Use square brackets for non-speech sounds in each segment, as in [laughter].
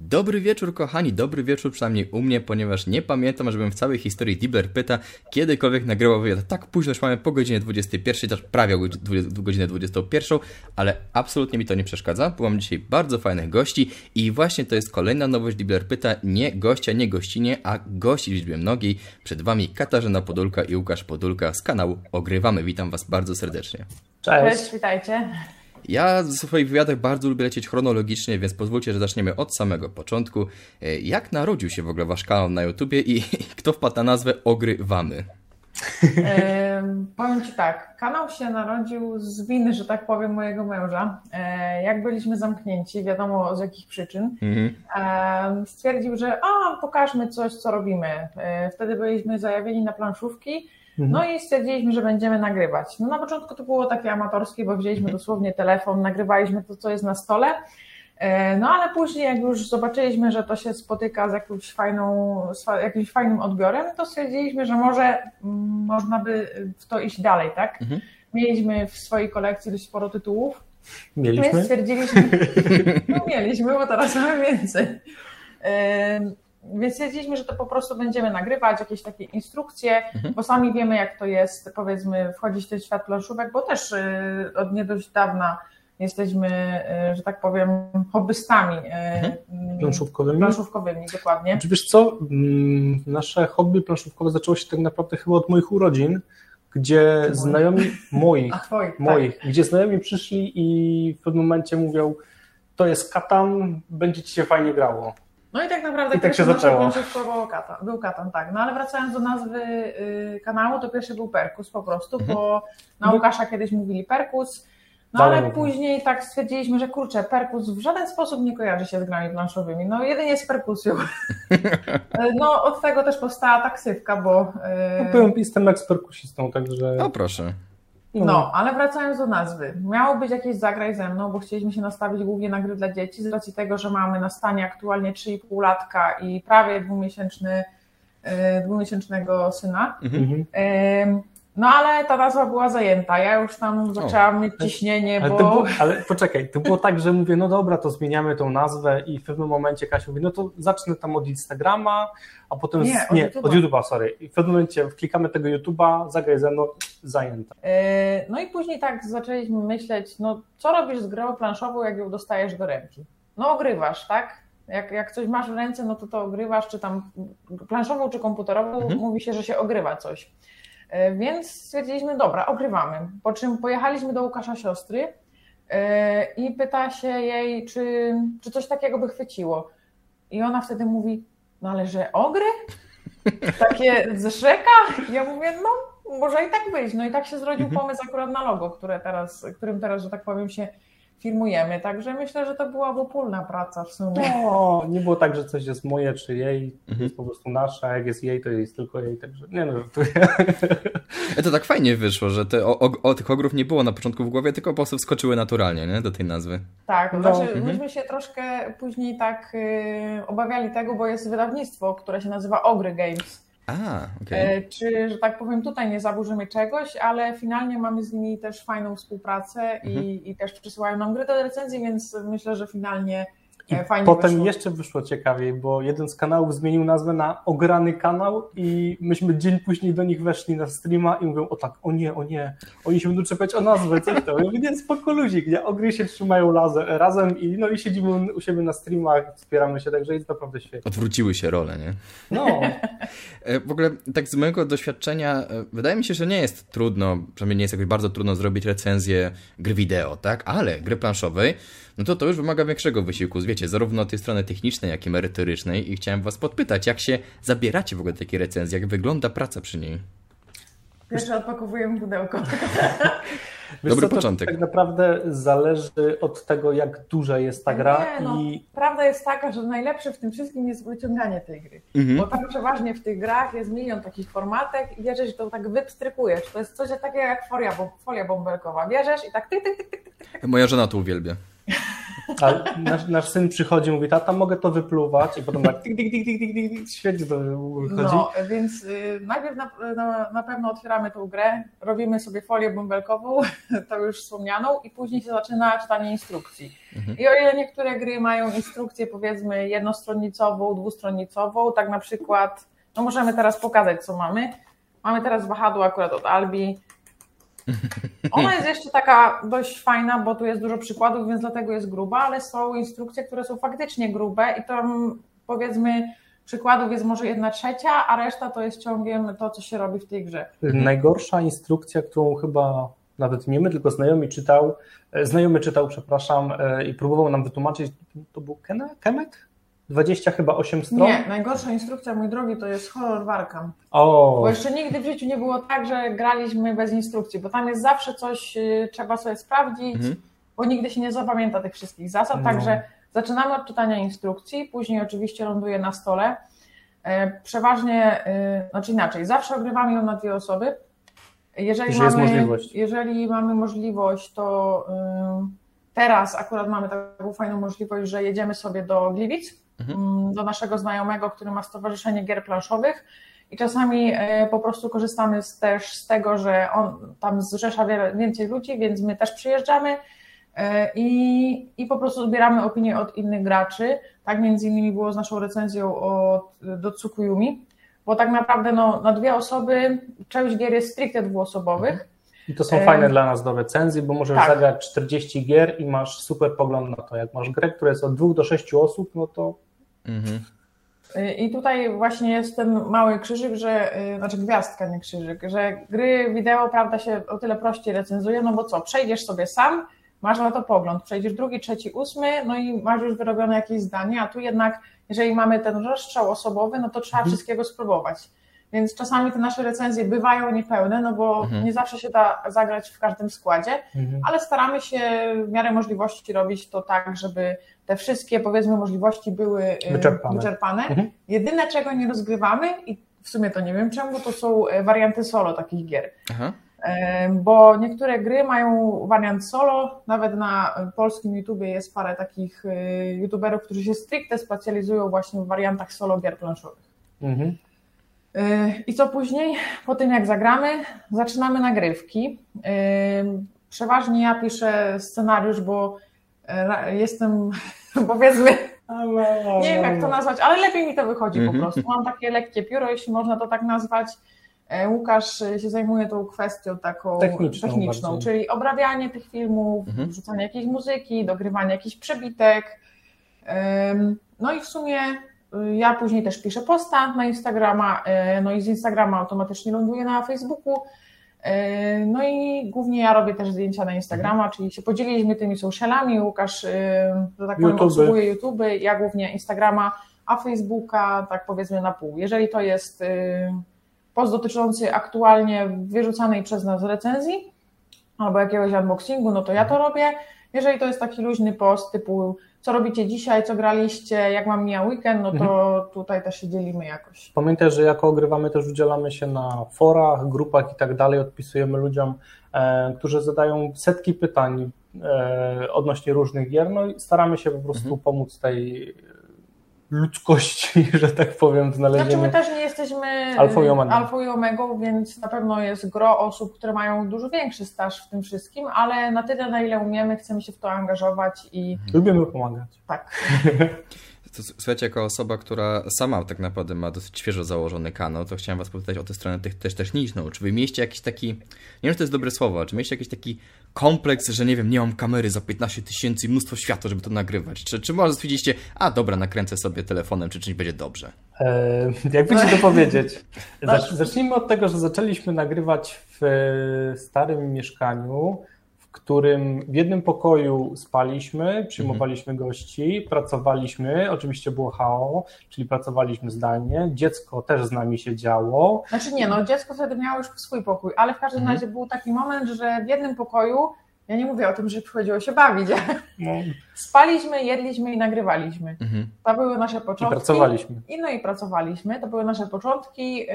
Dobry wieczór, kochani, dobry wieczór przynajmniej u mnie, ponieważ nie pamiętam, żebym w całej historii Dibler Pyta kiedykolwiek nagrywał wywiad. Tak późno, już mamy po godzinie 21, też prawie o godzinę 21, ale absolutnie mi to nie przeszkadza, bo mam dzisiaj bardzo fajnych gości i właśnie to jest kolejna nowość Dibler Pyta, nie gościa, nie gościnie, a gości w liczbie mnogiej. Przed Wami Katarzyna Podulka i Łukasz Podulka z kanału Ogrywamy. Witam Was bardzo serdecznie. Cześć. Cześć, witajcie. Ja w swoich wywiadach bardzo lubię lecieć chronologicznie, więc pozwólcie, że zaczniemy od samego początku. E, jak narodził się w ogóle wasz kanał na YouTubie i, i [laughs] kto wpadł na nazwę Ogrywamy? E, powiem Ci tak, kanał się narodził z winy, że tak powiem, mojego męża. E, jak byliśmy zamknięci, wiadomo z jakich przyczyn, mhm. e, stwierdził, że a, pokażmy coś, co robimy. E, wtedy byliśmy zajawieni na planszówki. No i stwierdziliśmy, że będziemy nagrywać. No na początku to było takie amatorskie, bo wzięliśmy mhm. dosłownie telefon, nagrywaliśmy to, co jest na stole. E, no ale później, jak już zobaczyliśmy, że to się spotyka z jakąś fajną, z jakimś fajnym odbiorem, to stwierdziliśmy, że może mm, można by w to iść dalej, tak? Mhm. Mieliśmy w swojej kolekcji dość sporo tytułów. Mieliśmy? Więc stwierdziliśmy, no [laughs] [laughs] mieliśmy, bo teraz mamy więcej. Więc stwierdziliśmy, że to po prostu będziemy nagrywać jakieś takie instrukcje, mhm. bo sami wiemy, jak to jest, powiedzmy, wchodzić w ten świat planszówek, bo też y, od nie dość dawna jesteśmy, y, że tak powiem, hobbystami. Y, mhm. Planszówkowymi? Planszówkowymi, dokładnie. Czy wiesz co, mm, nasze hobby planszówkowe zaczęło się tak naprawdę chyba od moich urodzin, gdzie znajomi [laughs] moich, twoich, moich tak. gdzie znajomi przyszli i w pewnym momencie mówią, to jest katan, będzie ci się fajnie grało. No i tak naprawdę I tak się zaczęło. Katan, był Katan, tak. No ale wracając do nazwy y, kanału, to pierwszy był Perkus po prostu, mhm. bo na Łukasza kiedyś mówili Perkus, no ale później tak stwierdziliśmy, że kurczę, Perkus w żaden sposób nie kojarzy się z grami planszowymi, no jedynie z perkusją. [laughs] no od tego też powstała taksywka, bo... Y, no, byłem, jestem eksperkusistą, także... No proszę. No, ale wracając do nazwy. Miało być jakieś zagraj ze mną, bo chcieliśmy się nastawić głównie na gry dla dzieci, z racji tego, że mamy na stanie aktualnie 3,5 latka i prawie dwumiesięczny, y, dwumiesięcznego syna. Mhm. No ale ta nazwa była zajęta. Ja już tam zaczęłam o, mieć ciśnienie, ale bo. Było, ale poczekaj, to było tak, że mówię, no dobra, to zmieniamy tą nazwę i w pewnym momencie Kasia mówi, no to zacznę tam od Instagrama, a potem nie, z, nie od, YouTube'a. od YouTube'a, sorry. I w pewnym momencie wklikamy tego YouTube'a, zagraj ze mną, zajęta. Yy, no i później tak zaczęliśmy myśleć, no co robisz z grą planszową, jak ją dostajesz do ręki? No ogrywasz, tak? Jak, jak coś masz w ręce, no to to ogrywasz, czy tam planszową, czy komputerową, mhm. mówi się, że się ogrywa coś. E, więc stwierdziliśmy, dobra, ogrywamy. Po czym pojechaliśmy do Łukasza siostry e, i pyta się jej, czy, czy coś takiego by chwyciło. I ona wtedy mówi, no ale że ogry? Takie ze Szreka? Ja mówię, no może i tak być. No i tak się zrodził mhm. pomysł akurat na logo, które teraz, którym teraz, że tak powiem, się filmujemy. Także myślę, że to była obopólna praca w sumie. No, nie było tak, że coś jest moje czy jej, mhm. jest po prostu nasze, a jak jest jej, to jest tylko jej, także nie no, żartuję. [laughs] To tak fajnie wyszło, że te, o, o, o, tych ogrów nie było na początku w głowie, tylko po prostu wskoczyły naturalnie nie? do tej nazwy. Tak, no. znaczy mhm. myśmy się troszkę później tak y, obawiali tego, bo jest wydawnictwo, które się nazywa Ogry Games. A, okay. Czy, że tak powiem, tutaj nie zaburzymy czegoś, ale finalnie mamy z nimi też fajną współpracę mhm. i, i też przysyłają nam gry do recenzji, więc myślę, że finalnie i Fajnie potem wyszło. jeszcze wyszło ciekawiej, bo jeden z kanałów zmienił nazwę na ograny kanał i myśmy dzień później do nich weszli na streama i mówią, o tak, o nie, o nie, oni się będą czepiać o nazwę, co to? Ja mówię, nie, spoko luzik, nie? Ogry się trzymają razem i no i siedzimy u siebie na streamach, wspieramy się, także jest naprawdę świetnie. Odwróciły się role, nie? No. [laughs] E, w ogóle tak z mojego doświadczenia, e, wydaje mi się, że nie jest trudno, przynajmniej nie jest jakoś bardzo trudno zrobić recenzję gry wideo, tak? Ale gry planszowej no to to już wymaga większego wysiłku, wiecie, zarówno tej strony technicznej, jak i merytorycznej i chciałem was podpytać, jak się zabieracie w ogóle takie recenzje, jak wygląda praca przy niej? Pierwsze odpakowujemy pudełko. [laughs] Wiesz Dobry co, początek. Tak naprawdę zależy od tego, jak duża jest ta gra. Nie, no, i... Prawda jest taka, że najlepsze w tym wszystkim jest wyciąganie tej gry. Mhm. Bo tak przeważnie w tych grach jest milion takich formatek i bierzesz i to tak wypstrykujesz. To jest coś takiego jak folia, folia bąbelkowa. Bierzesz i tak tyk, tyk, tyk, tyk, tyk. Moja żona to uwielbia. [laughs] A nasz, nasz syn przychodzi i mówi, tata, mogę to wypluwać? I potem tak tik, tik, tik, tik, tik, tik, tik świetnie to wychodzi. No, więc y, najpierw na, na, na pewno otwieramy tą grę, robimy sobie folię bąbelkową, [laughs] to już wspomnianą, i później się zaczyna czytanie instrukcji. Mhm. I o ile niektóre gry mają instrukcję powiedzmy jednostronicową, dwustronicową, tak na przykład, no możemy teraz pokazać co mamy. Mamy teraz wahadło akurat od Albi. Ona jest jeszcze taka dość fajna, bo tu jest dużo przykładów, więc dlatego jest gruba, ale są instrukcje, które są faktycznie grube i tam powiedzmy przykładów jest może jedna trzecia, a reszta to jest ciągiem to, co się robi w tej grze. Najgorsza instrukcja, którą chyba nawet nie my, tylko znajomy czytał, e, znajomy czytał, przepraszam, e, i próbował nam wytłumaczyć, to był Kemek? 20 chyba 8 stron? Nie, najgorsza instrukcja, mój drogi, to jest horror Warkam. O, Bo jeszcze nigdy w życiu nie było tak, że graliśmy bez instrukcji, bo tam jest zawsze coś, y, trzeba sobie sprawdzić, Mhm. bo nigdy się nie zapamięta tych wszystkich zasad, No. także zaczynamy od czytania instrukcji, później oczywiście ląduje na stole. E, Przeważnie, y, znaczy inaczej, zawsze ogrywamy ją na dwie osoby. Jeżeli Jeżeli jest mamy, możliwość. Jeżeli mamy możliwość, to y, teraz akurat mamy taką fajną możliwość, że jedziemy sobie do Gliwic, Mhm. mm, do naszego znajomego, który ma Stowarzyszenie Gier Planszowych i czasami e, po prostu korzystamy z, też z tego, że on tam zrzesza wiele, więcej ludzi, więc my też przyjeżdżamy e, i, i po prostu zbieramy opinie od innych graczy. Tak między innymi było z naszą recenzją od, do Tsukuyumi, bo tak naprawdę no, na dwie osoby część gier jest stricte dwuosobowych, i to są em, fajne dla nas do recenzji, bo możesz tak. zagrać 40 gier i masz super pogląd na to. Jak masz grę, która jest od 2 do 6 osób, no to Mhm. Y, I tutaj właśnie jest ten mały krzyżyk, że, y, znaczy gwiazdka, nie krzyżyk, że gry wideo, prawda, się o tyle prościej recenzuje, no bo co, przejdziesz sobie sam, masz na to pogląd, przejdziesz drugi, trzeci, ósmy, no i masz już wyrobione jakieś zdanie, a tu jednak, jeżeli mamy ten rozstrzał osobowy, no to trzeba Mhm. wszystkiego spróbować. Więc czasami te nasze recenzje bywają niepełne, no bo Mhm. nie zawsze się da zagrać w każdym składzie, mhm. ale staramy się w miarę możliwości robić to tak, żeby te wszystkie powiedzmy możliwości były y, Wyczerpane. wyczerpane. Mhm. Jedyne czego nie rozgrywamy i w sumie to nie wiem czemu, to są e, warianty solo takich gier. Aha. E, Bo niektóre gry mają wariant solo, nawet na polskim YouTubie jest parę takich e, youtuberów, którzy się stricte specjalizują właśnie w wariantach solo gier planszowych. Mhm. E, I co później? Po tym jak zagramy, zaczynamy nagrywki. E, Przeważnie ja piszę scenariusz, bo e, jestem [laughs] powiedzmy nie wiem, jak to nazwać, ale lepiej mi to wychodzi Mhm. po prostu. Mam takie lekkie pióro, jeśli można to tak nazwać. E, Łukasz e, się zajmuje tą kwestią taką Techniczną bardziej. czyli obrabianie tych filmów, Mhm. wrzucanie jakiejś muzyki, dogrywanie jakichś przebitek. No i w sumie y, ja później też piszę posta na Instagrama, e, no i z Instagrama automatycznie ląduje na Facebooku. E, No i głównie ja robię też zdjęcia na Instagrama, czyli się podzieliliśmy tymi socialami. Łukasz, e, że tak powiem, YouTuby. obsługuje YouTube, ja głównie Instagrama, a Facebooka tak powiedzmy na pół. Jeżeli to jest e, post dotyczący aktualnie wyrzucanej przez nas recenzji albo jakiegoś unboxingu, no to ja to robię. Jeżeli to jest taki luźny post typu co robicie dzisiaj, co graliście, jak mam mija weekend, no to tutaj też się dzielimy jakoś. Pamiętaj, że jako ogrywamy też udzielamy się na forach, grupach i tak dalej, odpisujemy ludziom, e, którzy zadają setki pytań e, odnośnie różnych gier, no i staramy się po prostu Mhm. pomóc tej ludzkości, [laughs] że tak powiem, w Znaczy my też nie jesteśmy Alfą i omegą. alfą i omegą, więc na pewno jest gro osób, które mają dużo większy staż w tym wszystkim, ale na tyle, na ile umiemy, chcemy się w to angażować i Lubimy pomagać. tak. [laughs] Słuchajcie, jako osoba, która sama tak naprawdę ma dosyć świeżo założony kanał, to chciałem was popytać o tę stronę tych, też techniczną. Czy wy mieliście jakiś taki, nie wiem, czy to jest dobre słowo, czy mieliście jakiś taki kompleks, że nie wiem, nie mam kamery za 15 tysięcy i mnóstwo światła, żeby to nagrywać? Czy, czy może stwierdziliście, a dobra, nakręcę sobie telefonem, czy czymś będzie dobrze? E, jakby ci to [laughs] powiedzieć? Zacz- Zacznijmy od tego, że zaczęliśmy nagrywać w starym mieszkaniu, w którym w jednym pokoju spaliśmy, przyjmowaliśmy gości, pracowaliśmy, oczywiście było HAO, czyli pracowaliśmy zdalnie, dziecko też z nami siedziało. Znaczy nie, no dziecko wtedy miało już swój pokój, ale w każdym Mhm. razie był taki moment, że w jednym pokoju, ja nie mówię o tym, że przychodziło się bawić, No, spaliśmy, jedliśmy i nagrywaliśmy. Mhm. To były nasze I początki. pracowaliśmy. I no i pracowaliśmy. To były nasze początki. Yy,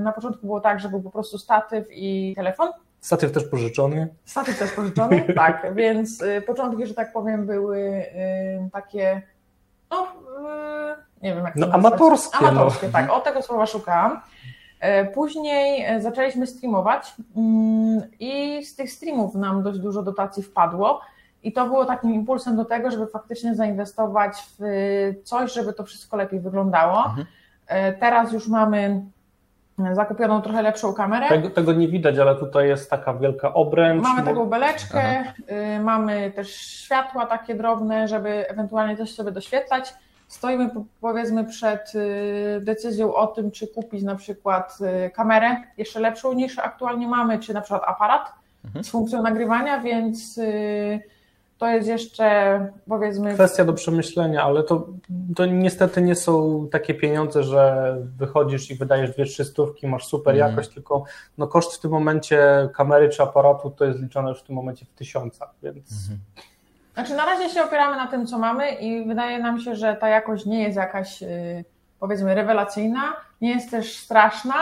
Na początku było tak, że był po prostu statyw i telefon. Statyw też pożyczony. Statyw też pożyczony, [laughs] tak, więc y, początki, że tak powiem, były y, takie, no, y, nie wiem jak to No nazwać. amatorskie. Amatorskie, no. tak, o tego słowa szukałam. Później zaczęliśmy streamować mm, i z tych streamów nam dość dużo dotacji wpadło. I to było takim impulsem do tego, żeby faktycznie zainwestować w coś, żeby to wszystko lepiej wyglądało. Mhm. Teraz już mamy zakupioną trochę lepszą kamerę. Tego, tego nie widać, ale tutaj jest taka wielka obręcz. Mamy taką beleczkę, Aha. y, mamy też światła takie drobne, żeby ewentualnie coś sobie doświetlać. Stoimy po- powiedzmy przed y, decyzją o tym, czy kupić na przykład y, kamerę jeszcze lepszą niż aktualnie mamy, czy na przykład aparat Mhm. z funkcją nagrywania, więc to jest jeszcze powiedzmy Kwestia do przemyślenia, ale to, to niestety nie są takie pieniądze, że wychodzisz i wydajesz dwie, trzy stówki, masz super Mhm. jakość, tylko no koszt w tym momencie kamery czy aparatu to jest liczone już w tym momencie w tysiącach, więc Znaczy na razie się opieramy na tym, co mamy i wydaje nam się, że ta jakość nie jest jakaś y, powiedzmy rewelacyjna, nie jest też straszna,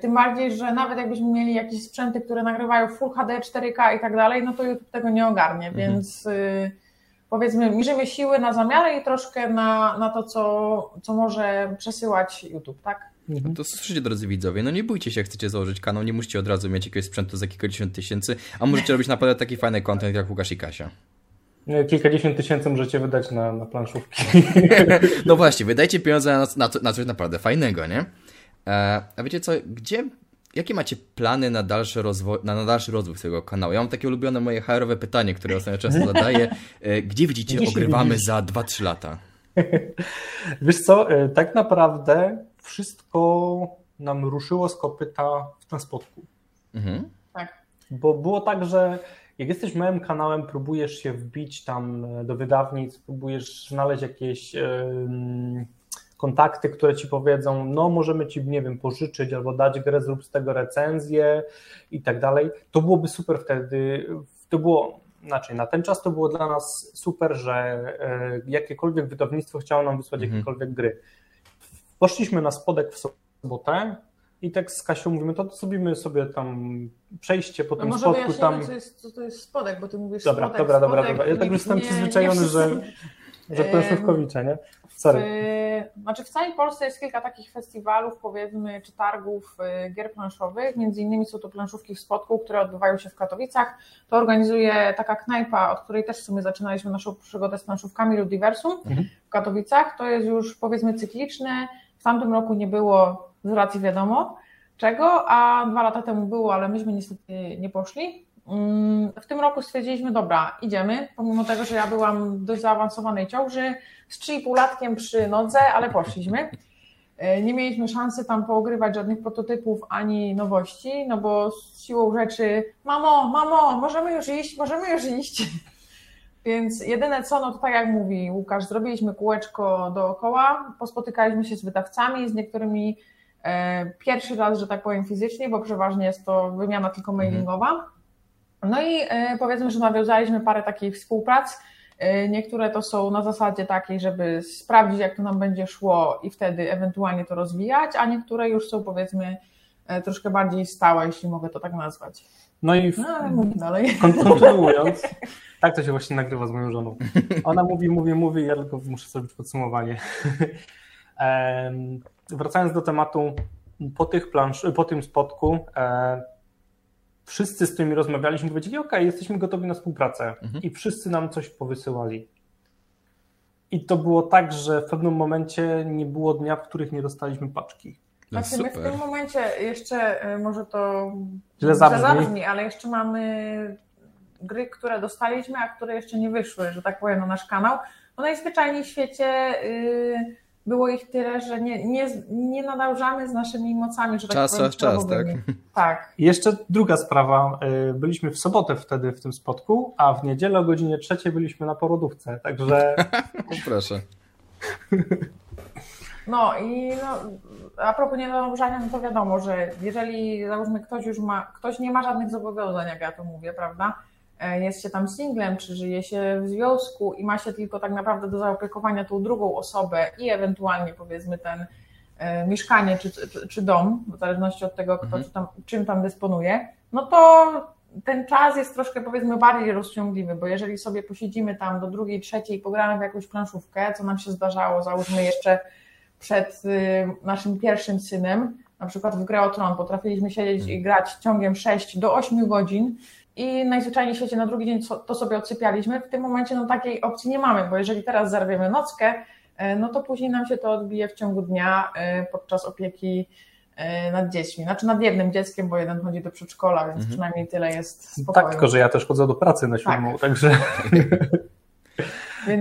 tym bardziej, że nawet jakbyśmy mieli jakieś sprzęty, które nagrywają Full HD, 4K i tak dalej, no to YouTube tego nie ogarnie, Mhm. więc y, powiedzmy mierzymy siły na zamiary i troszkę na, na to, co, co może przesyłać YouTube, tak? mhm. To słyszycie, drodzy widzowie, no nie bójcie się, jak chcecie założyć kanał, nie musicie od razu mieć jakiegoś sprzętu za kilkadziesiąt tysięcy, a możecie robić naprawdę taki fajny content jak Łukasz i Kasia. kilkadziesiąt tysięcy możecie wydać na, na planszówki. [laughs] No właśnie, wydajcie pieniądze na, na, na coś naprawdę fajnego, nie? E, a wiecie co, gdzie, jakie macie plany na dalszy, rozwój, na, na dalszy rozwój tego kanału? Ja mam takie ulubione moje HR-owe pytanie, które ostatnio często [laughs] zadaję. E, gdzie widzicie, Gdzie ogrywamy widzisz? za 2-3 lata? [laughs] Wiesz co, e, tak naprawdę wszystko nam ruszyło z kopyta w ten spotku. Mhm. Tak. Bo było tak, że jak jesteś małym kanałem, próbujesz się wbić tam do wydawnic, próbujesz znaleźć jakieś kontakty, które ci powiedzą, no możemy ci, nie wiem, pożyczyć albo dać grę, zrób z tego recenzję i tak dalej. To byłoby super wtedy. To było, znaczy na ten czas to było dla nas super, że e, jakiekolwiek wydawnictwo chciało nam wysłać Mhm. jakiekolwiek gry. Poszliśmy na spodek w sobotę i tak z Kasią mówimy, to zrobimy sobie tam przejście po No tym może wyjaśnimy, tam. co, jest, co to jest spodek, bo ty mówisz Dobra, spodek, dobra, dobra, spodek dobra. Ja tak już jestem nie- przyzwyczajony, nie że, wszyscy- że planszówkowicze, nie? Sorry. Znaczy w całej Polsce jest kilka takich festiwalów, powiedzmy, czy targów y, gier planszowych. Między innymi są to planszówki w Spodku, które odbywają się w Katowicach. To organizuje taka knajpa, od której też w sumie zaczynaliśmy naszą przygodę z planszówkami Ludiversum Mhm. w Katowicach. To jest już powiedzmy cykliczne. W tamtym roku nie było z racji wiadomo czego, a dwa lata temu było, ale myśmy niestety nie poszli. Mm, W tym roku stwierdziliśmy, dobra, idziemy, pomimo tego, że ja byłam dość zaawansowanej ciąży, z 3,5 latkiem przy nodze, ale poszliśmy. E, Nie mieliśmy szansy tam poogrywać żadnych prototypów ani nowości, no bo z siłą rzeczy, mamo, mamo, możemy już iść, możemy już iść. [laughs] Więc jedyne co, no to tak jak mówi Łukasz, zrobiliśmy kółeczko dookoła, pospotykaliśmy się z wydawcami, z niektórymi e, pierwszy raz, że tak powiem fizycznie, bo przeważnie jest to wymiana tylko mailingowa. No i e, powiedzmy, że nawiązaliśmy parę takich współprac. E, Niektóre to są na zasadzie takiej, żeby sprawdzić, jak to nam będzie szło i wtedy ewentualnie to rozwijać, a niektóre już są powiedzmy e, troszkę bardziej stałe, jeśli mogę to tak nazwać. No i w, No dalej. kon- [laughs] kontynuując, tak to się właśnie nagrywa z moją żoną. Ona mówi, mówi, mówi, ja tylko muszę zrobić podsumowanie. [laughs] Wracając do tematu, po, tych plansz, po tym spotku wszyscy, z którymi rozmawialiśmy, powiedzieli, ok, jesteśmy gotowi na współpracę Mhm. i wszyscy nam coś powysyłali. I to było tak, że w pewnym momencie nie było dnia, w których nie dostaliśmy paczki. No Znaczy my w tym momencie jeszcze, e, może to Źle zabrzmi. ale jeszcze mamy gry, które dostaliśmy, a które jeszcze nie wyszły, że tak powiem, na nasz kanał. Bo najzwyczajniej w świecie y, było ich tyle, że nie, nie, nie nadążamy z naszymi mocami, że tak Czas, powiem. czas, czas, tak? Tak. Jeszcze druga sprawa. y, Byliśmy w sobotę wtedy w tym spotku, a w niedzielę o godzinie trzeciej byliśmy na porodówce. Także [laughs] proszę. [laughs] No i no, a propos nienadążania, no to wiadomo, że jeżeli załóżmy ktoś już ma, ktoś nie ma żadnych zobowiązań, jak ja to mówię, prawda? E, Jest się tam singlem, czy żyje się w związku i ma się tylko tak naprawdę do zaopiekowania tą drugą osobę i ewentualnie powiedzmy ten e, mieszkanie czy, czy, czy dom, w zależności od tego, kto Mhm. tam, czym tam dysponuje, no to ten czas jest troszkę powiedzmy bardziej rozciągliwy, bo jeżeli sobie posiedzimy tam do drugiej, trzeciej, pogramy w jakąś planszówkę, co nam się zdarzało, załóżmy jeszcze przed y, naszym pierwszym synem, na przykład w grę o tron, potrafiliśmy siedzieć i grać ciągiem 6 do 8 godzin i najzwyczajniej w świecie na drugi dzień to sobie odsypialiśmy. W tym momencie no, takiej opcji nie mamy, bo jeżeli teraz zarwiemy nockę, y, no to później nam się to odbije w ciągu dnia y, podczas opieki nad dziećmi. Znaczy nad jednym dzieckiem, bo jeden chodzi do przedszkola, więc mhm. przynajmniej tyle jest spokojnie. Tak, tylko że ja też chodzę do pracy na siódmą, tak. także... [laughs]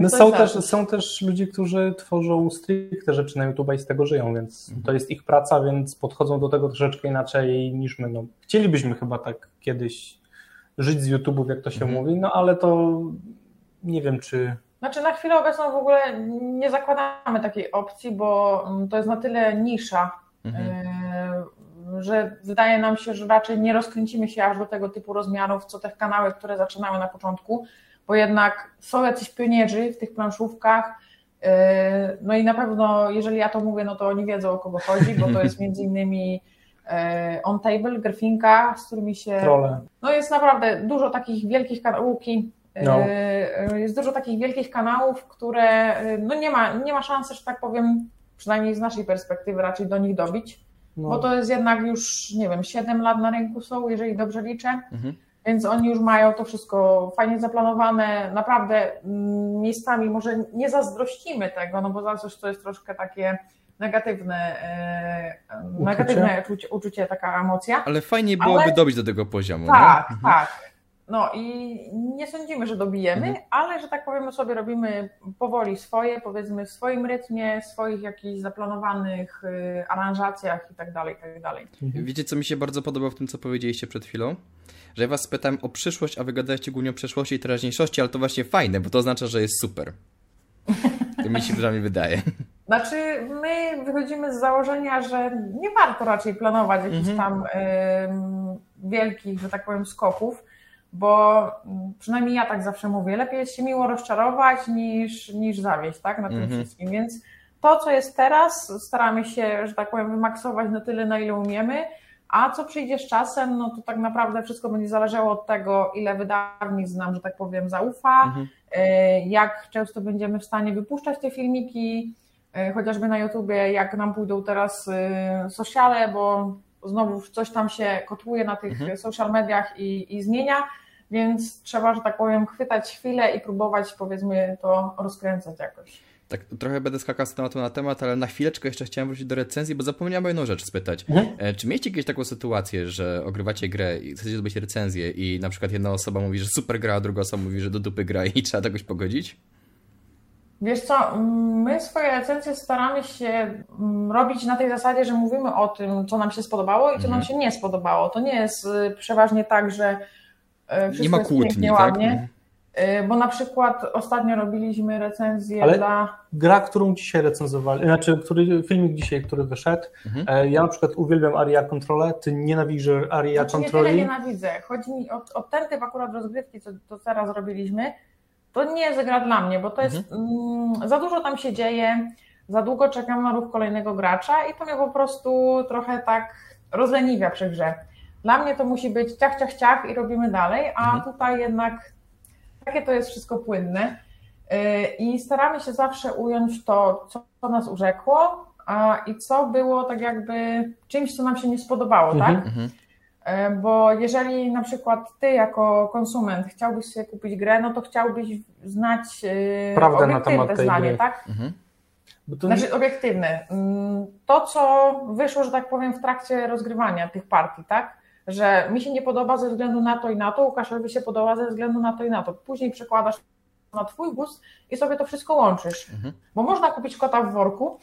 No są, też, są też ludzie, którzy tworzą stricte rzeczy na YouTube i z tego żyją, więc mhm. to jest ich praca, więc podchodzą do tego troszeczkę inaczej niż my. No, chcielibyśmy chyba tak kiedyś żyć z YouTube'ów, jak to się mhm. mówi, no ale to nie wiem, czy. Znaczy na chwilę obecną w ogóle nie zakładamy takiej opcji, bo mm, to jest na tyle nisza, mhm. E, że wydaje nam się, że raczej nie rozkręcimy się aż do tego typu rozmiarów, co te kanały, które zaczynały na początku bo jednak są jacyś pionierzy w tych planszówkach. Yy, no i na pewno, jeżeli ja to mówię, no to oni wiedzą o kogo chodzi, bo to jest między [laughs] innymi yy, On Table, Grfinka, z którymi się. Trole. No jest naprawdę dużo takich wielkich kanałów. No. Yy, jest dużo takich wielkich kanałów, które no nie ma, nie ma szansy, że tak powiem, przynajmniej z naszej perspektywy, raczej do nich dobić. No. Bo to jest jednak już, nie wiem, 7 lat na rynku są, jeżeli dobrze liczę. Mhm. Więc oni już mają to wszystko fajnie zaplanowane. Naprawdę mm, miejscami może nie zazdrościmy tego, no bo za coś to jest troszkę takie negatywne, e, uczucie? negatywne uczucie, uczucie, taka emocja. Ale fajnie byłoby ale... dobić do tego poziomu. Tak, nie? Mhm. tak. No i nie sądzimy, że dobijemy, mhm. ale że tak powiem sobie robimy powoli swoje, powiedzmy w swoim rytmie, swoich jakichś zaplanowanych y, aranżacjach i tak dalej, i tak dalej. Wiecie, co mi się bardzo podoba w tym, co powiedzieliście przed chwilą? że ja was spytałem o przyszłość, a wy gadaliście głównie o przeszłości i teraźniejszości, ale to właśnie fajne, bo to oznacza, że jest super. [laughs] To mi się przynajmniej wydaje. Znaczy, my wychodzimy z założenia, że nie warto raczej planować jakichś mhm. tam y, wielkich, że tak powiem, skoków, bo przynajmniej ja tak zawsze mówię, lepiej jest się miło rozczarować niż, niż zawieść, tak, na tym mhm. wszystkim, więc to, co jest teraz, staramy się, że tak powiem, wymaksować na tyle, na ile umiemy, a co przyjdzie z czasem, no to tak naprawdę wszystko będzie zależało od tego, ile wydawnictw nam, że tak powiem, zaufa, mhm. E, jak często będziemy w stanie wypuszczać te filmiki, chociażby na YouTubie, jak nam pójdą teraz e, sociale, bo znowu coś tam się kotłuje na tych mhm. social mediach i, i zmienia, więc trzeba, że tak powiem, chwytać chwilę i próbować, powiedzmy, to rozkręcać jakoś tak trochę będę skakał z tematu na temat, ale na chwileczkę jeszcze chciałem wrócić do recenzji, bo zapomniałem o jedną rzecz spytać. Mhm. E, czy mieliście kiedyś taką sytuację, że ogrywacie grę i chcecie zrobić recenzję i na przykład jedna osoba mówi, że super gra, a druga osoba mówi, że do dupy gra i trzeba jakoś pogodzić? Wiesz co, my swoje recenzje staramy się mm, robić na tej zasadzie, że mówimy o tym, co nam się spodobało i co mhm. nam się nie spodobało. To nie jest y, przeważnie tak, że y, wszystko nie ma kłótni, jest pięknie, tak? ładnie. Mhm. Y, bo na przykład ostatnio robiliśmy recenzję Ale dla. Gra, którą dzisiaj recenzowali, znaczy który, filmik dzisiaj, który wyszedł. Mhm. E, ja na przykład uwielbiam Aria Controle, ty nienawidzisz Aria znaczy, Control. Nie tyle nienawidzę. Chodzi mi o, o ten typ akurat rozgrywki, co to teraz robiliśmy. To nie jest gra dla mnie, bo to jest mhm. mm, za dużo tam się dzieje, za długo czekam na ruch kolejnego gracza i to mnie po prostu trochę tak rozleniwia przy grze. Dla mnie to musi być ciach, ciach, ciach i robimy dalej, a mhm. tutaj jednak takie to jest wszystko płynne. Y, I staramy się zawsze ująć to, co nas urzekło i co było tak jakby czymś, co nam się nie spodobało, mhm, tak? Mhm. Y, bo jeżeli na przykład ty jako konsument chciałbyś sobie kupić grę, no to chciałbyś znać y, Prawdę obiektywne na zdanie, gry. tak? Mhm. To znaczy nie... obiektywne. Mm, to, co wyszło, że tak powiem, w trakcie rozgrywania tych partii, tak? że mi się nie podoba ze względu na to i na to, Łukaszowi się podoba ze względu na to i na to. Później przekładasz na twój gust i sobie to wszystko łączysz. Mhm. Bo można kupić kota w worku,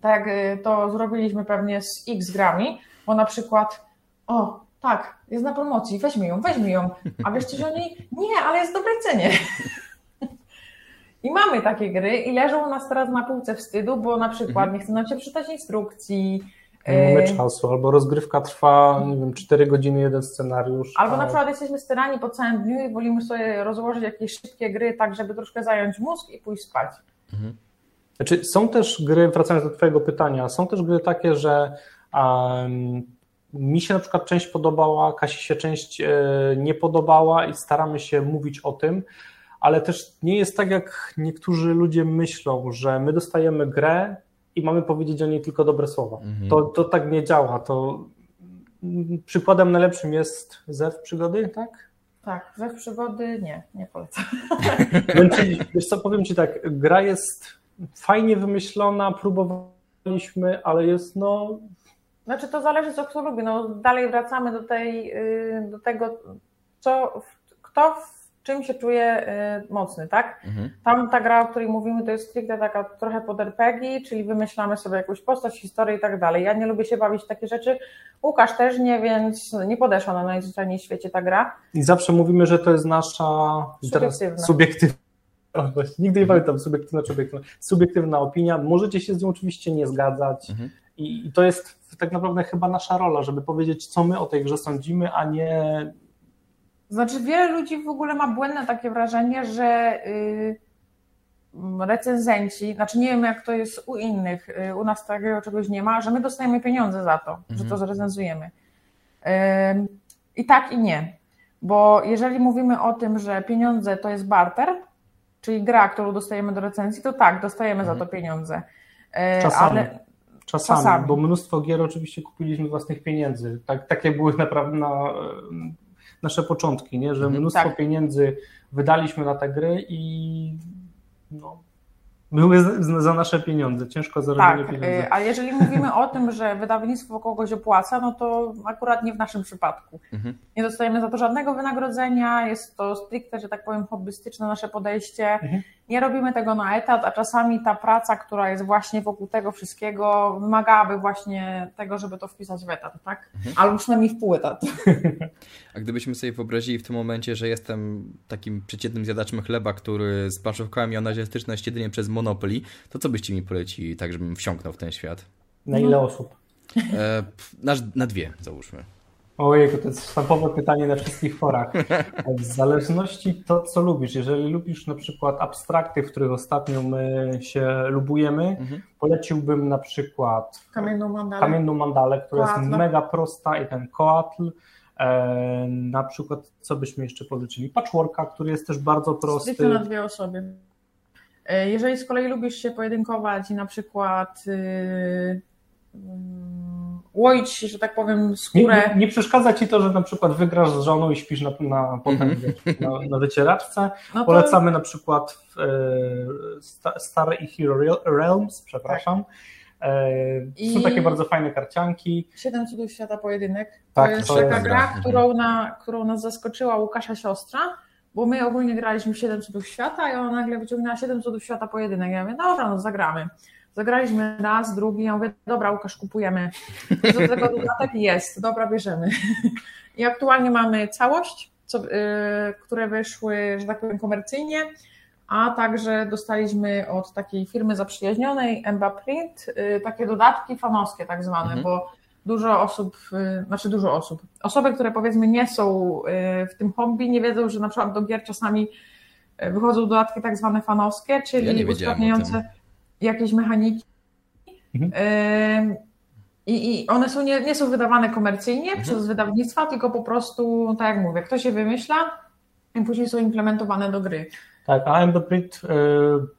tak jak y, to zrobiliśmy pewnie z X grami, bo na przykład o, tak, jest na promocji, weźmy ją, weźmy ją. A wiesz coś o niej? Nie, ale jest w dobrej cenie. [laughs] I mamy takie gry i leżą u nas teraz na półce wstydu, bo na przykład mhm. nie chcą nam się przeczytać instrukcji, nie mamy yy, czasu, albo rozgrywka trwa, nie wiem, 4 godziny, jeden scenariusz. Albo a... na przykład jesteśmy sterani po całym dniu i wolimy sobie rozłożyć jakieś szybkie gry, tak żeby troszkę zająć mózg i pójść spać. Mhm. Znaczy, są też gry, wracając do Twojego pytania, są też gry takie, że um, mi się na przykład część podobała, Kasi się część e, nie podobała i staramy się mówić o tym, ale też nie jest tak, jak niektórzy ludzie myślą, że my dostajemy grę i mamy powiedzieć o niej tylko dobre słowa. Mhm. To, to tak nie działa. To przykładem najlepszym jest Zew Przygody, tak? Tak, Zew Przygody nie, nie polecam. [laughs] Wiesz co, powiem Ci tak, gra jest fajnie wymyślona, próbowaliśmy, ale jest no znaczy to zależy, co kto lubi. No, dalej wracamy do, tej, y, do tego, co, kto w czym się czuje y, mocny, tak? Mhm. Tam ta gra, o której mówimy, to jest stricte taka trochę pod RPG, czyli wymyślamy sobie jakąś postać, historię i tak dalej. Ja nie lubię się bawić w takie rzeczy. Łukasz też nie, więc nie podeszła na najzwyczajniej w świecie ta gra. I zawsze mówimy, że to jest nasza subiektywna. subiektywna. [laughs] nigdy nie pamiętam, subiektywna czy obiektywna. Subiektywna opinia. Możecie się z nią oczywiście nie zgadzać. Mhm. I to jest tak naprawdę chyba nasza rola, żeby powiedzieć, co my o tej grze sądzimy, a nie. Znaczy, wiele ludzi w ogóle ma błędne takie wrażenie, że yy, recenzenci, znaczy nie wiem jak to jest u innych, yy, u nas takiego czegoś nie ma, że my dostajemy pieniądze za to, mhm. że to mhm. zrecenzujemy. I tak i nie. Bo jeżeli mówimy o tym, że pieniądze to jest barter, czyli gra, którą dostajemy do recenzji, to tak, dostajemy mhm. za to pieniądze. Yy, Czasami. Ale Czasami, Czasami, bo mnóstwo gier oczywiście kupiliśmy własnych pieniędzy. Tak, takie były naprawdę na, nasze początki, nie? że mhm, mnóstwo tak. pieniędzy wydaliśmy na te gry i no, były za nasze pieniądze, ciężko zarobione tak, pieniądze. A jeżeli mówimy o tym, że wydawnictwo kogoś opłaca, no to akurat nie w naszym przypadku. Mhm. Nie dostajemy za to żadnego wynagrodzenia, jest to stricte, że tak powiem, hobbystyczne nasze podejście. Mhm nie robimy tego na etat, a czasami ta praca, która jest właśnie wokół tego wszystkiego, wymagałaby właśnie tego, żeby to wpisać w etat, tak? Mhm. Albo przynajmniej w pół etat. [laughs] A gdybyśmy sobie wyobrazili w tym momencie, że jestem takim przeciętnym zjadaczem chleba, który z planszówkami miał na razie styczność jedynie przez Monopoly, to co byście mi polecili, tak żebym wsiąknął w ten świat? Na ile no. osób? E, na, na dwie, załóżmy. Ojej, to jest sztampowe pytanie na wszystkich forach. [laughs] W zależności to, co lubisz. Jeżeli lubisz na przykład abstrakty, w których ostatnio my się lubujemy, mhm. poleciłbym na przykład Kamienną Mandalę, Kamienną Mandalę która jest mega prosta i ten koatl. E, na przykład, co byśmy jeszcze poleczyli? Patchworka, który jest też bardzo prosty. Stricte na dwie osoby. E, jeżeli z kolei lubisz się pojedynkować i na przykład yy, łoić, że tak powiem, skórę. Nie, nie, nie, przeszkadza ci to, że na przykład wygrasz z żoną i śpisz na, na, potem, mm -hmm. na, na wycieraczce. No to... Polecamy na przykład e, Star i Hero Realms, przepraszam. Tak. E, są takie bardzo fajne karcianki. Siedem cudów świata pojedynek. Tak, to jest to taka jest gra, którą, na, którą nas zaskoczyła Łukasza siostra, bo my ogólnie graliśmy w Siedem cudów świata i ona nagle wyciągnęła Siedem cudów świata pojedynek. Ja mówię, dobra, no zagramy. Zagraliśmy raz, drugi, ja mówię, dobra Łukasz, kupujemy. Do tego dodatek jest, dobra, bierzemy. I aktualnie mamy całość, co, y, które wyszły, że tak powiem, komercyjnie, a także dostaliśmy od takiej firmy zaprzyjaźnionej, Emba Print, y, takie dodatki fanowskie tak zwane, mhm. bo dużo osób, y, znaczy dużo osób, osoby, które powiedzmy nie są w tym hobby, nie wiedzą, że na przykład do gier czasami wychodzą dodatki tak zwane fanowskie, czyli ja usprawniające jakieś mechaniki. Mhm. I, I, one są nie, nie są wydawane komercyjnie mhm. przez wydawnictwa, tylko po prostu, tak jak mówię, ktoś je wymyśla i później są implementowane do gry. Tak, a Embedbrit y,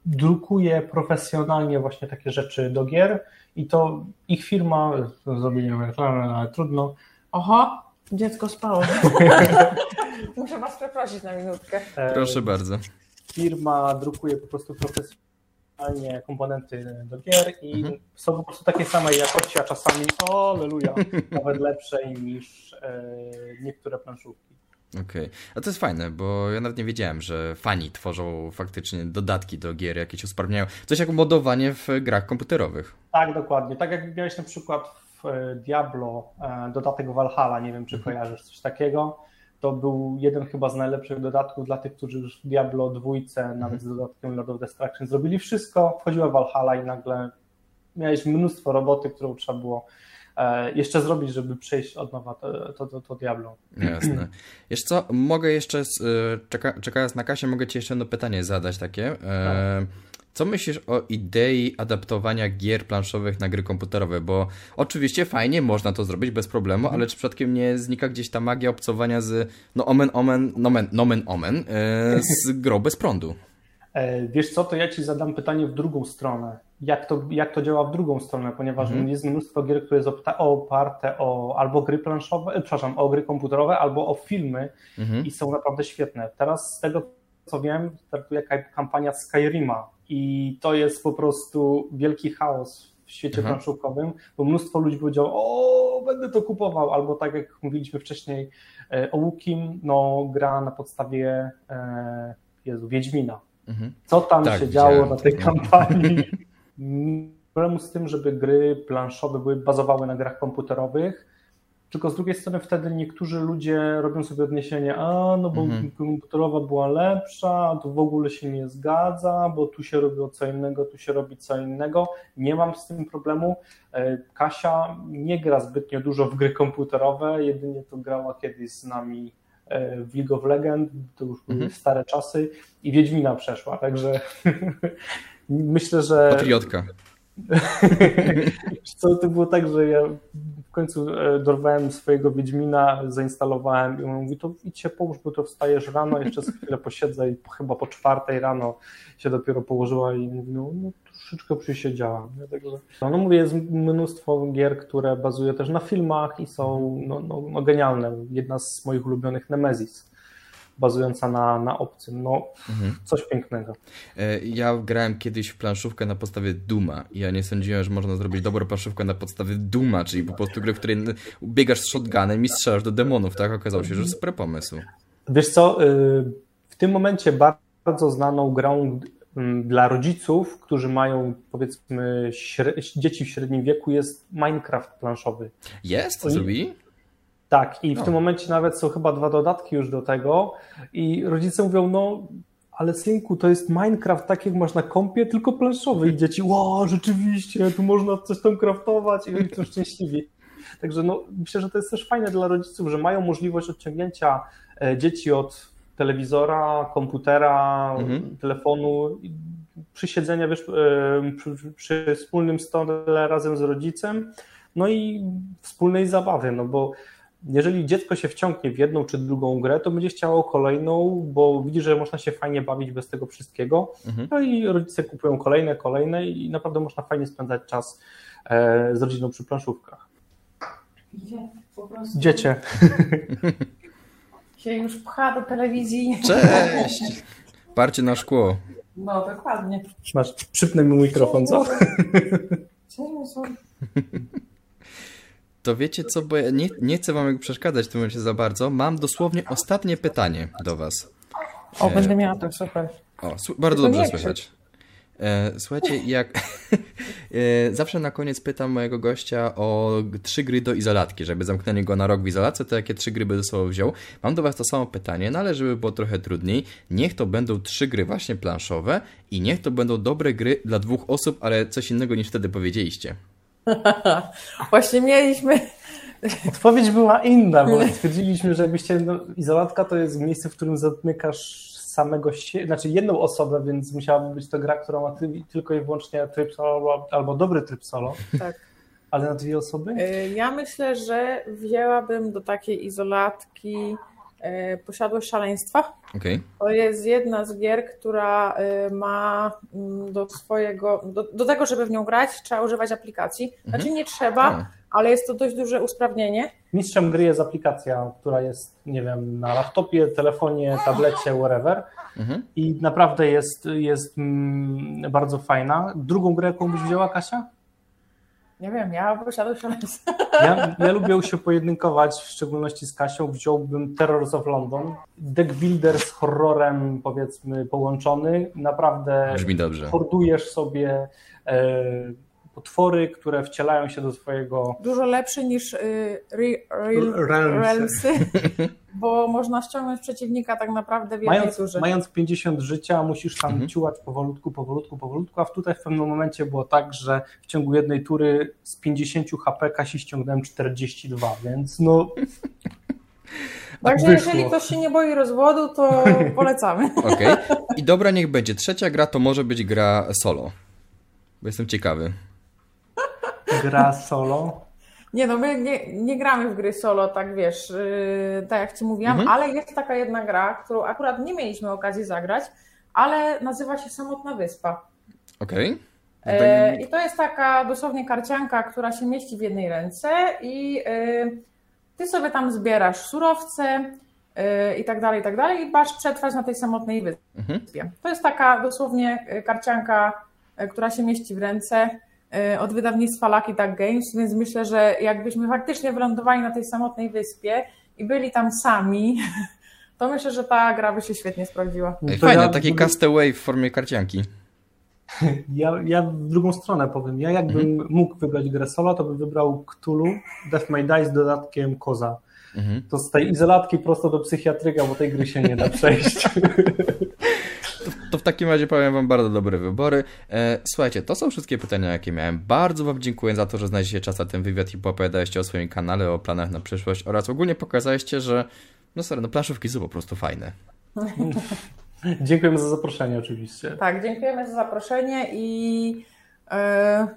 drukuje profesjonalnie właśnie takie rzeczy do gier i to ich firma, zrobienie reklamy, ale trudno. Oho, dziecko spało. [laughs] Muszę Was przeprosić na minutkę. Proszę bardzo. Firma drukuje po prostu profesjonalnie komponenty do gier i mhm. są po prostu takie samej jakości, a czasami, o leluja, [laughs] nawet lepsze niż e, niektóre planszówki. Okej, okay. a to jest fajne, bo ja nawet nie wiedziałem, że fani tworzą faktycznie dodatki do gier, jakieś usprawniają. Coś jak modowanie w grach komputerowych. Tak, dokładnie. Tak jak miałeś na przykład w e, Diablo e, dodatek Valhalla, nie wiem czy mhm. kojarzysz coś takiego to był jeden chyba z najlepszych dodatków dla tych, którzy już w Diablo dwójce, mhm. nawet z dodatkiem Lord of Destruction zrobili wszystko, wchodziła Valhalla i nagle miałeś mnóstwo roboty, którą trzeba było e, jeszcze zrobić, żeby przejść od nowa to, to, to, to Diablo. Jasne. [clears throat] Wiesz co, mogę jeszcze, czeka, czekając na Kasię, mogę Ci jeszcze jedno pytanie zadać takie. E, tak. Co myślisz o idei adaptowania gier planszowych na gry komputerowe? Bo oczywiście fajnie, można to zrobić bez problemu, mhm. ale czy przypadkiem nie znika gdzieś ta magia obcowania z, no omen omen, nomen, nomen omen, e, z [laughs] grą bez prądu? E, wiesz co, to ja ci zadam pytanie w drugą stronę. Jak to, jak to działa w drugą stronę, ponieważ mhm. jest mnóstwo gier, które jest oparte o albo gry planszowe, e, przepraszam, o gry komputerowe, albo o filmy mhm. i są naprawdę świetne. Teraz z tego co wiem, startuje kampania Skyrima i to jest po prostu wielki chaos w świecie mhm. planszówkowym, bo mnóstwo ludzi powiedziało, o, będę to kupował, albo tak jak mówiliśmy wcześniej e, o Łukim, no gra na podstawie e, Jezu, Wiedźmina. Mhm. Co tam tak, się działo na tej kampanii? [laughs] Problemu z tym, żeby gry planszowe były bazowały na grach komputerowych, tylko z drugiej strony wtedy niektórzy ludzie robią sobie odniesienie, a no bo mhm. komputerowa była lepsza, to w ogóle się nie zgadza, bo tu się robiło co innego, tu się robi co innego. Nie mam z tym problemu. E, Kasia nie gra zbytnio dużo w gry komputerowe, jedynie to grała kiedyś z nami e, w League of Legends, to już były mhm. stare czasy i Wiedźmina przeszła, także [laughs] myślę, że... Patriotka. [laughs] Co to było tak, że ja końcu e, dorwałem swojego Wiedźmina, zainstalowałem i on mówi, to idź połóż, bo to wstajesz rano, jeszcze chwilę posiedzę i chyba po czwartej rano się dopiero położyła i mówi, no, no troszeczkę przysiedziałam. Także, no mówię, jest mnóstwo gier, które bazuje też na filmach i są no, no, no genialne. Jedna z moich ulubionych Nemesis bazująca na, na obcym. No, mhm. coś pięknego. E, ja grałem kiedyś w planszówkę na podstawie Duma ja nie sądziłem, że można zrobić dobrą planszówkę na podstawie Duma, czyli po prostu grę, w której biegasz z shotgunem i strzelasz do demonów, tak? Okazało się, że super pomysł. Wiesz co, y, w tym momencie bardzo znaną grą dla rodziców, którzy mają powiedzmy dzieci w średnim wieku jest Minecraft planszowy. Jest? Oni... Zrobili? Tak, i w no. tym momencie nawet są chyba dwa dodatki już do tego i rodzice mówią, no ale synku, to jest Minecraft tak jak masz na kompie, tylko planszowy i dzieci, wow, rzeczywiście, tu można coś tam craftować i oni są [laughs] szczęśliwi. Także no, myślę, że to jest też fajne dla rodziców, że mają możliwość odciągnięcia e, dzieci od telewizora, komputera, mhm. telefonu, przy siedzeniu wiesz, e, przy, przy wspólnym stole razem z rodzicem, no i wspólnej zabawy, no bo jeżeli dziecko się wciągnie w jedną czy drugą grę, to będzie chciało kolejną, bo widzi, że można się fajnie bawić bez tego wszystkiego. Mhm. No i rodzice kupują kolejne, kolejne i naprawdę można fajnie spędzać czas e, z rodziną przy planszówkach. Gdzie? Po prostu. Dziecię. [laughs] się już pcha do telewizji. Cześć! Parcie na szkło. No, dokładnie. Masz, przypnę mi mikrofon, co? Cześć, [laughs] to wiecie co, bo ja nie, nie chcę wam przeszkadzać w tym momencie za bardzo. Mam dosłownie ostatnie pytanie do was. O, e... będę miała to, super. O, bardzo dobrze słychać. E, słuchajcie, jak [laughs] e, zawsze na koniec pytam mojego gościa o trzy gry do izolatki, żeby zamknęli go na rok w izolacji, to jakie trzy gry by ze sobą wziął. Mam do was to samo pytanie, no ale żeby było trochę trudniej, niech to będą trzy gry właśnie planszowe i niech to będą dobre gry dla dwóch osób, ale coś innego niż wtedy powiedzieliście. [laughs] Właśnie mieliśmy. [laughs] Odpowiedź była inna, bo stwierdziliśmy, że jakbyście, no, izolatka to jest miejsce, w którym zamykasz samego siebie, znaczy jedną osobę, więc musiałaby być to gra, która ma tylko i wyłącznie tryb solo albo dobry tryb solo. Tak. Ale na dwie osoby? Y, ja myślę, że wzięłabym do takiej izolatki E, posiadłość szaleństwa. Okay. To jest jedna z gier, która e, ma mm, do swojego, do, do tego, żeby w nią grać, trzeba używać aplikacji. Znaczy mhm. nie trzeba, ale jest to dość duże usprawnienie. Mistrzem gry jest aplikacja, która jest, nie wiem, na laptopie, telefonie, tablecie, wherever. Mhm. I naprawdę jest, jest mm, bardzo fajna. Drugą grę, jaką byś wzięła, Kasia? Nie wiem, ja posiadam szaleństwo. Ja, ja lubię się pojedynkować, w szczególności z Kasią. Wziąłbym Terrors of London. Deck builder z horrorem, powiedzmy, połączony. Naprawdę Brzmi dobrze. hordujesz sobie e, potwory, które wcielają się do swojego... Dużo lepszy niż y, Real, Realmsy, [laughs] bo można ściągnąć przeciwnika tak naprawdę w mając, turze. Mając 50 życia, musisz tam mhm. ciułać powolutku, powolutku, powolutku, a w tutaj w pewnym momencie było tak, że w ciągu jednej tury z 50 HP Kasi ściągnąłem 42, więc no... [laughs] Także Wyszło. jeżeli ktoś się nie boi rozwodu, to [laughs] polecamy. Okej. I dobra, niech będzie. Trzecia gra to może być gra solo. Bo jestem ciekawy. Gra solo. Nie no, my nie, nie gramy w gry solo, tak wiesz, yy, tak jak Ci mówiłam, Mhm. ale jest taka jedna gra, którą akurat nie mieliśmy okazji zagrać, ale nazywa się Samotna Wyspa. Okej. E, I to jest taka dosłownie karcianka, która się mieści w jednej ręce i e, ty sobie tam zbierasz surowce e, i tak dalej, i tak dalej i masz przetrwać na tej samotnej Mhm. wyspie. To jest taka dosłownie e, karcianka, e, która się mieści w ręce od wydawnictwa Lucky Duck Games, więc myślę, że jakbyśmy faktycznie wylądowali na tej samotnej wyspie i byli tam sami, [laughs] to myślę, że ta gra by się świetnie sprawdziła. Ej, To fajne, ja taki castaway w formie karcianki. [laughs] Ja, ja w drugą stronę powiem. Ja jakbym Mhm. mógł wybrać grę solo, to bym wybrał Cthulhu, Death May Die z dodatkiem Koza. Mhm. To z tej izolatki prosto do psychiatryka, bo tej gry się nie da przejść. [laughs] To w takim razie powiem Wam bardzo dobre wybory. E, słuchajcie, to są wszystkie pytania, jakie miałem. Bardzo Wam dziękuję za to, że znaleźliście czas na ten wywiad i poopowiadaliście o swoim kanale, o planach na przyszłość oraz ogólnie pokazaliście, że no sorry, no planszówki są po prostu fajne. [laughs] Dziękujemy za zaproszenie oczywiście. Tak, dziękujemy za zaproszenie i e,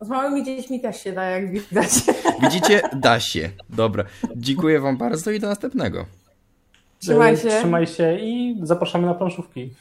z małymi dziećmi też się da, jak widać. [laughs] Widzicie? Da się. Dobra. Dziękuję Wam bardzo i do następnego. Trzymaj się. Trzymaj się i zapraszamy na planszówki.